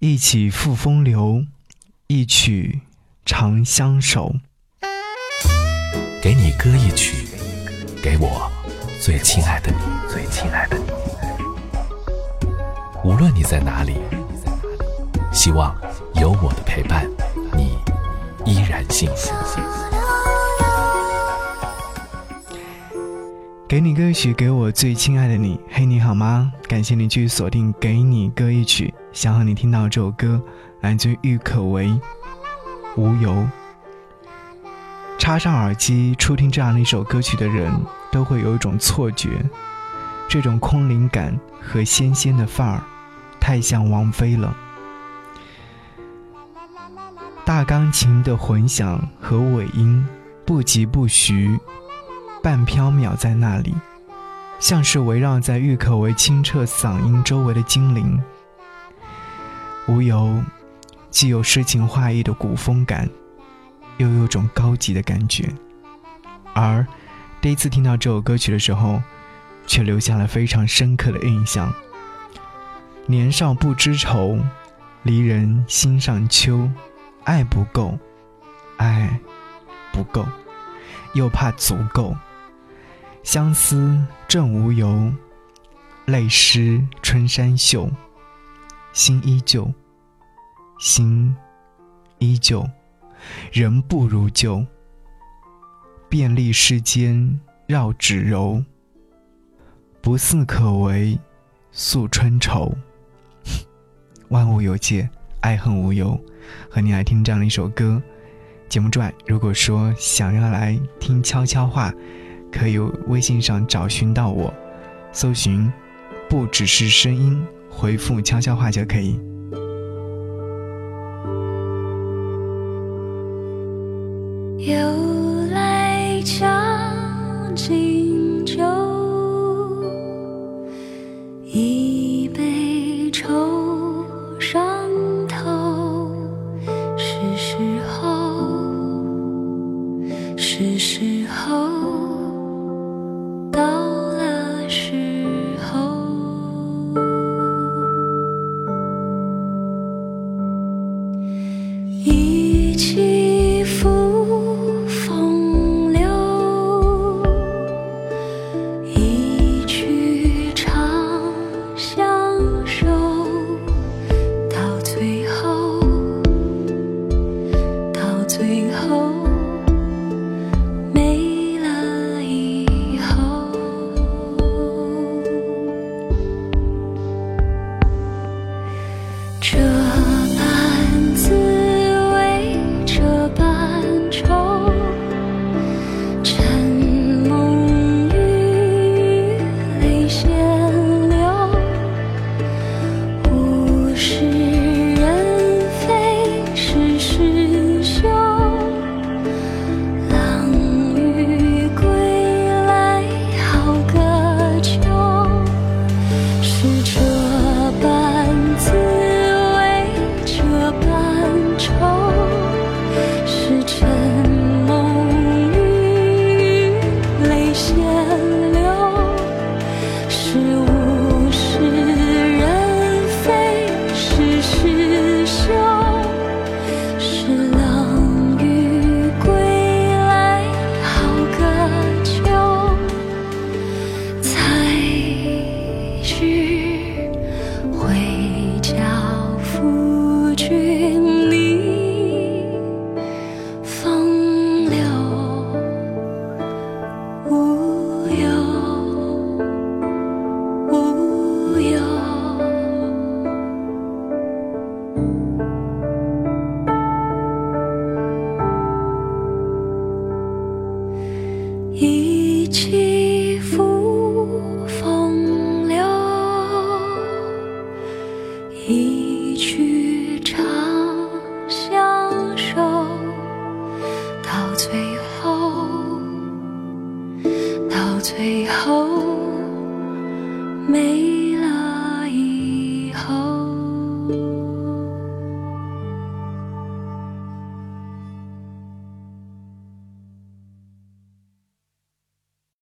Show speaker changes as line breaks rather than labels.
一起赴风流，一曲长相守。
给你歌一曲，给我最亲爱的你，最亲爱的你。无论你在哪里，希望有我的陪伴，你依然幸福。
给你歌曲，给我最亲爱的你。嘿，你好吗？感谢你继续锁定《给你歌一曲》。想和你听到这首歌，来自郁可唯，《无忧》。插上耳机初听这样的一首歌曲的人，都会有一种错觉，这种空灵感和仙仙的范儿，太像王菲了。大钢琴的混响和尾音，不疾不徐，半飘渺在那里，像是围绕在郁可唯清澈嗓音周围的精灵。无忧，既有诗情画意的古风感，又有种高级的感觉。而第一次听到这首歌曲的时候，却留下了非常深刻的印象。年少不知愁，离人心上秋，爱不够，爱不够，又怕足够。相思正无由，泪湿春衫袖。心依旧，心依旧，人不如旧。遍历世间绕指柔，不似可为诉春愁。万物有界，爱恨无忧。和你来听这样的一首歌。节目之外，如果说想要来听悄悄话，可以微信上找寻到我，搜寻“不只是声音”。回复悄悄话就可以。
又来将进酒，一杯愁上头，是时候，是时候。是物是人非事事休是冷雨归来好个秋才知悔教夫君几幅风流一曲长相守到最后到最后没